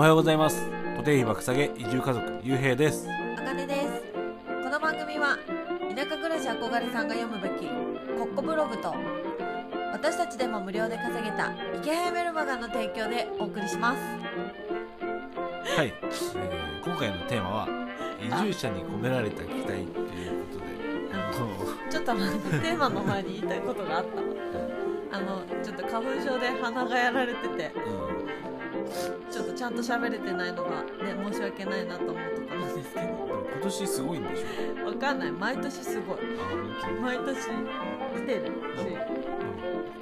おはようございます。固定費爆下げ移住家族ゆうへいです。あかねです。この番組は田舎暮らし憧れさんが読むべきコッコブログと私たちでも無料で稼げた池早メルマガの提供でお送りします。はい、えー今回のテーマは移住者に込められた期待ということで。ちょっと待ってテーマの前に言いたいことがあったあのちょっと花粉症で鼻がやられてて。うんちゃんと喋れてないのがね申し訳ないなと思うところなんですけど。今年すごいんでしょ？わかんない。毎年すごい。毎年来てるし。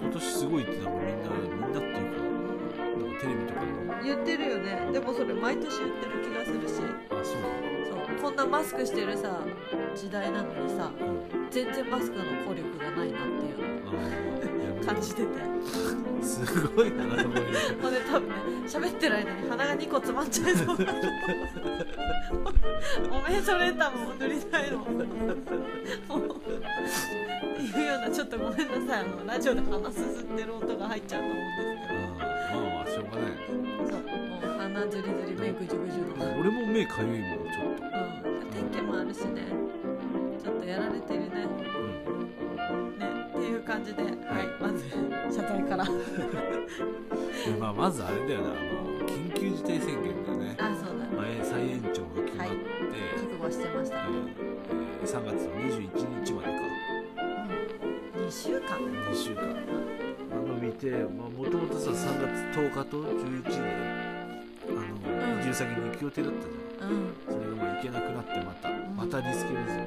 今年すごいってなんかみんなみんなっていうかなんかテレビとかでも言ってるよね。でもそれ毎年言ってる気がするし。あそう。そう。こんなマスクしてるさ時代なのにさ。うん全然マスクの効力がないなっていうのを感じててすごいなこれほんで多分ね喋ってる間に鼻が2個詰まっちゃいそうおめえそれたもん塗りたいのもうっていうようなちょっとごめんなさいあのラジオで鼻すすってる音が入っちゃうと思うんですけどまあまあしょうがないそうもう鼻ずりずり目ぐじゅぐじゅの俺も目かゆいもんちょっとう。ん天気もあるしねちょっとやられてるね。うん。ねっていう感じではい。まず謝罪から。でまあ、まずあれだよねあの緊急事態宣言だよね。あそうだ。前再延長が決まって、覚悟してました。ねえー3月の21日までか。うん。2週間。2週間。あの見てもともとさ3月10日と11であの、うん。移住先に行く予定だったじゃんうん。それがまあ行けなくなってまたまたリスケですよ。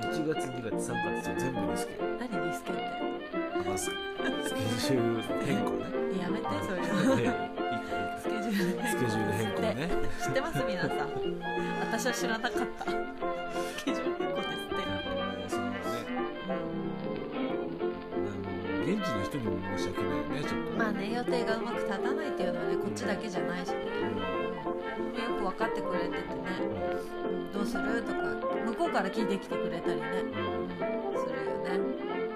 1月2月3月と全部リスケ。何リスケってまあススケジュール変更ね。やめてそれでいいかいいかスケジュールスケジュール変更ね。知ってます皆さん。私は知らなかった。スケジュール変更ですって。そのね。あの現地の人にも申し訳ないよねちょっと。ねまあね予定がうまく立たないっていうのはねこっちだけじゃないしね、うん、よく分かってくれててね、うん、どうする？とか向こうから聞いてきてくれたりね、うんうん、するよね。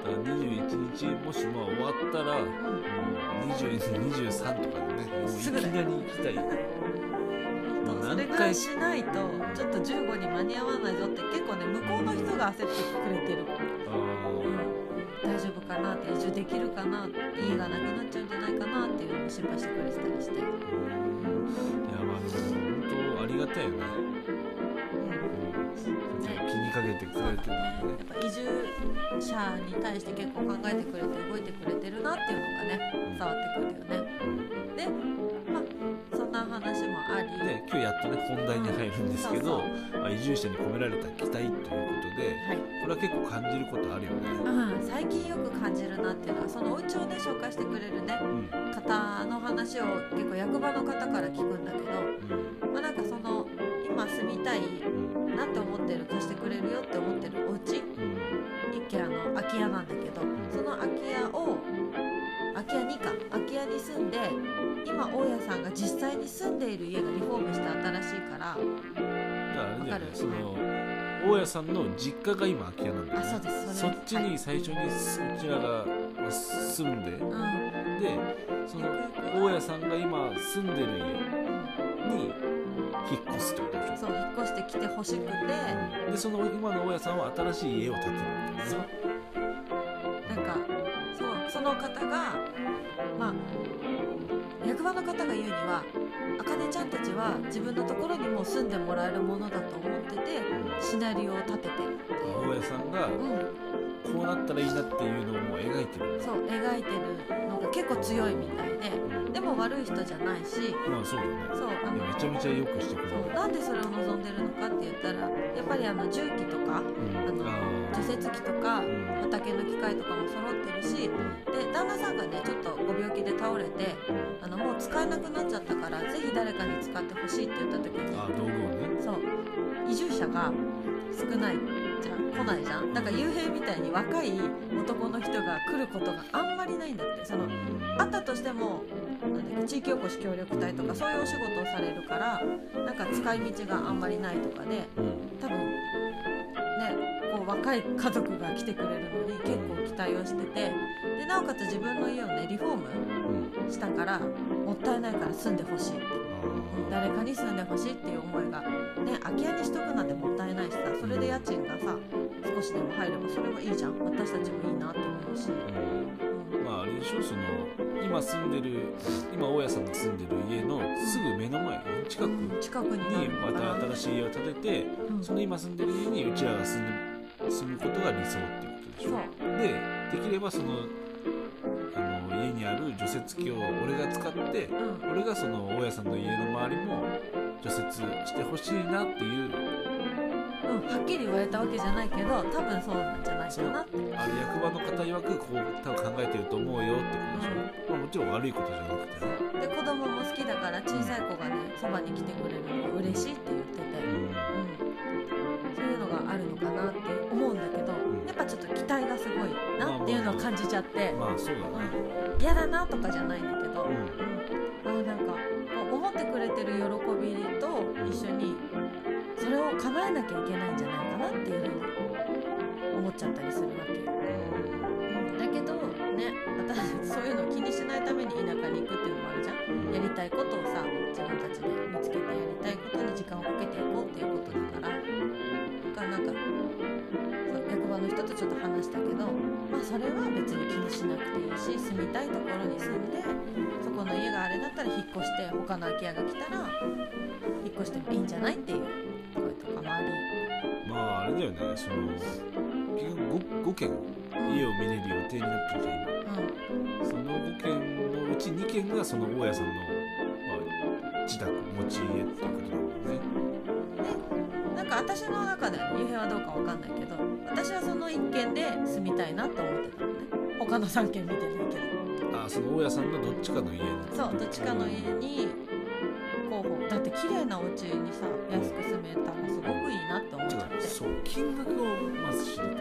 だから21日もしまあ終わったらもう2223とかでねもういきなり行きたい それぐらいしないとちょっと15に間に合わないぞって結構ね向こうの人が焦ってくれてる、あ大丈夫かなって移住できるかな家がなくなっちゃうんじゃないかなっていうのを心配してくれてたりして、やまあでも本当ありがたいよね。うん。ね気にかけてくれてるねっぱ移住者に対して結構考えてくれて動いてくれてるなっていうのがね伝わってくるよね。でまあそんな話もあり。で今日やっとね本題に入るんですけど、まあ、移住者に込められた期待ということではい。これは結構感じることあるよね。うん、最近よく感じるなっていうのはそのお家をね紹介してくれるねうん。方の話を結構役場の方から聞くんだけど、うん。まあ、なんかその今住みたいうん。なって思ってる貸してくれるよって思ってるお家うん。一軒あの空き家なんだけどその空き家を空き家にか空き家に住んで今大家さんが実際に住んでいる家がリフォームして新しいからだからあれだよねわかる？その大家さんの実家が今空き家なんだよね。あそうですそっちに最初にすうちらがまあ住んででうん。その大家さんが今住んでる家に引っ越すってことでしょ。そう引っ越してきてほしくて。でその今の大家さんは新しい家を建てるんだよそう。ねなんかそうその方がまあ役場の方が言うにはあかねちゃんたちは自分のところにも住んでもらえるものだと思っててシナリオを立てて。るっていう。大家さんがうん、こうなったらいいなっていうのをもう描いてる。そう描いてるのが結構強いみたいでうん。でも悪い人じゃないし。まあそうだね。そうあのめちゃめちゃよくしてくれる。なんでそれを望んでるのかって言ったらやっぱりあの重機とかうん。あの除雪機とかうん。畑の機械とかも揃ってるしで旦那さんがねちょっとご病倒れてあのもう使えなくなっちゃったからぜひ誰かに使ってほしいって言った時にあ道具をね。そう。移住者が少ないじゃん来ないじゃん。だから幽閉みたいに若い男の人が来ることがあんまりないんだって。そのあったとしてもなんだっけ地域おこし協力隊とかそういうお仕事をされるからなんか使い道があんまりないとかでうん。多分ねこう若い家族が来てくれるのに結構期待をしててなおかつ自分の家をねリフォームうん。したからもったいないから住んでほしい。って誰かに住んでほしいっていう思いがね空き家にしとくなんてもったいないしさそれで家賃がさ少しでも入ればそれはいいじゃん。私たちもいいなって思うし、まああれでしょその今住んでる今大家さんが住んでる家のすぐ目の前近くに近くにまた新しい家を建ててうん。その今住んでる家にうちらが住んで住むことが理想っていうことでしょ。でできればそのあの家にある除雪機を俺が使ってうん。俺がその大家さんの家の周りも除雪してほしいなっていううん、はっきり言われたわけじゃないけど多分そうなんじゃないかな。ってある役場の方曰くこう多分考えてると思うよってことでしょ、まあ、もちろん悪いことじゃなくてね、で子供も好きだから小さい子がねそばに来てくれるのが嬉しいって言ってて、うん、そういうのがあるのかなって思うんだけどん。やっぱちょっと期待がすごいなっていうのを感じちゃって。まあそうだね。うん。嫌だなとかじゃないんだけど、ううん。ん、あなんか思ってくれてる喜びと一緒にそれを叶えなきゃいけないんじゃないかなっていうふうに思っちゃったりするわけよ。うんだけどね私 そういうのを気にしないために田舎に行くっていうのもあるじゃん。うんやりたいことをさ自分たちで見つけてやりたいことに時間をかけていこうっていうことだからだからなんか役場の人とちょっと話したけどまあそれは別に気にしなくていいし住みたいところに住んでそこの家があれだったら引っ越して他の空き家が来たら引っ越してもいいんじゃないっていう声とかもあり、まああれだよねその結局 5, 5軒家を見れる予定になってるじゃん今、その5軒のうち2軒がその大家さんの、まあ、自宅持ち家っていうことだもんね。なんか私の中ではねゆうへいはどうかわかんないけど私はその一軒で住みたいなと思ってたのね。他の3軒見てないけど。あその大家さんのどっちかの家にそうどっちかの家に候補だって綺麗なお家にさ安く住めたらすごくいいなって思っちゃって。そう金額をまず知りたい。あ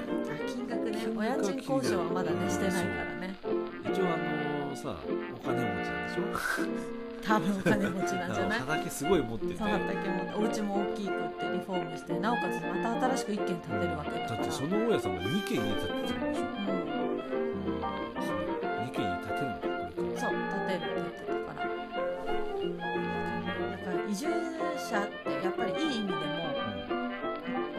金額ね金額お家賃交渉はまだねしてないから。ね一応あのさお金持ちなんでしょ？多分お金持ちなんじゃない？畑すごい持ってて。そう畑もお家も大きくってリフォームしてなおかつまた新しく一軒建てるわけだから。だってその大家さんが2軒家建ててるんでしょ、うん。うん、それ2軒家建てるのかこれからそう建てるって言ってたからだから移住者ってやっぱりいい意味でも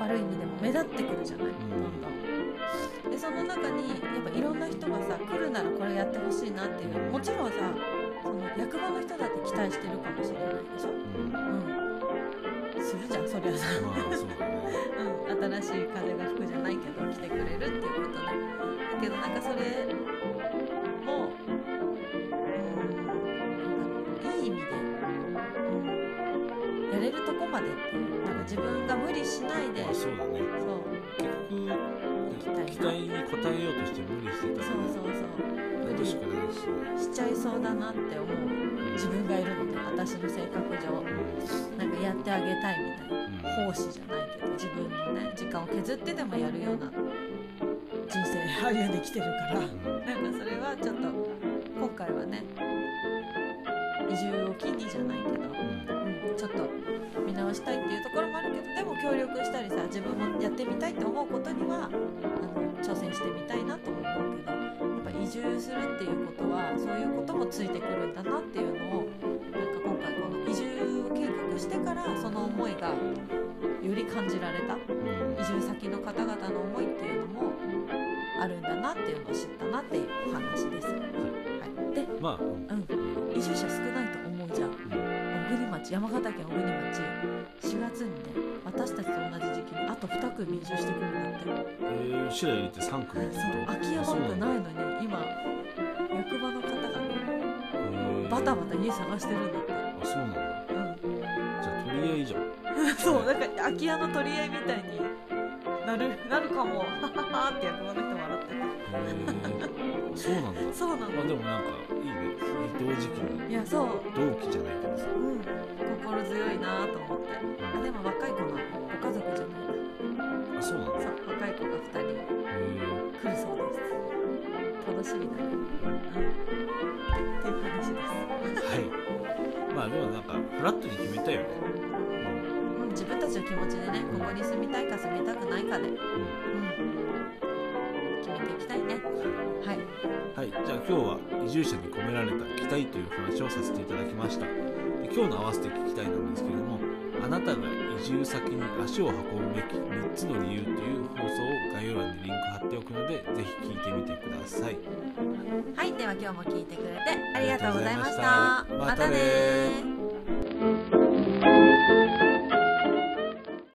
悪い意味でも目立ってくるじゃない、ん。どんどん。でその中にやっぱいろんな人がさ来るならこれやってほしいなっていうもちろんさその役場の人だって期待してるかもしれないでしょ。うん、うん、うんするじゃんそりゃさ、まあそうだね。うん、新しい風が吹くじゃないけど来てくれるっていうことでだけどなんかそれもうんいい意味で、うん、やれるとこまでっていうなんか自分が無理しないで。まあそうだね。そう。結局期待に応えようとして無理してたらそうそうそう。楽しくないしねしちゃいそうだなって思う自分がいるので私の性格上。なんかやってあげたいみたいなうん奉仕じゃないけど自分のね時間を削ってでもやるような人生歩んできてるからなんかうんそれはちょっと今回はね移住を機にじゃないけど、うん、ちょっと見直したいっていうところもあるけどでも協力したりさ自分もやってみたいって思うことにはあの挑戦してみたいなとも思うけどやっぱ移住するっていうことはそういうこともついてくるんだなっていうのをなんか今回この移住を計画してからその思いがより感じられたうん。移住先の方々の思いっていうのもあるんだなっていうのを知ったなっていうお話です。はい、で、まあうん。うん、移住者町山形県小国町4月にね私たちと同じ時期にあと2組移住してくるんだって。えー、シラ入れて3組ってそうこと空き家バンクないのに今役場の方がねバタバタ家探してるんだって、あそうなんだ。うん、じゃあ取り合いじゃん。そうなんか空き家の取り合いみたいになるなるかも。はははって役場の人笑ってへえそうなんだ。たそうなのまあでもなんかいいね。同時期にいやそう。同期じゃないけどさ。うん。心強いなと思って。あでも若い子のご家族じゃないあそうなんだ。へそう若い子が2人。え来るそうです。楽しみだね。うん。っていう話です。はい。まあでもなんかフラットに決めたよね。うん自分たちの気持ちでねここに住みたいか住みたくないかで、うん、決めていきたいね。はい。はい。はい、じゃあ今日は移住者に込められた期待という話をさせていただきました。で今日の合わせて聞きたいなんですけれどもあなたが移住先に足を運ぶべき3つの理由という放送を概要欄にリンク貼っておくのでぜひ聞いてみてください。はい。では今日も聞いてくれてありがとうございました。また。ね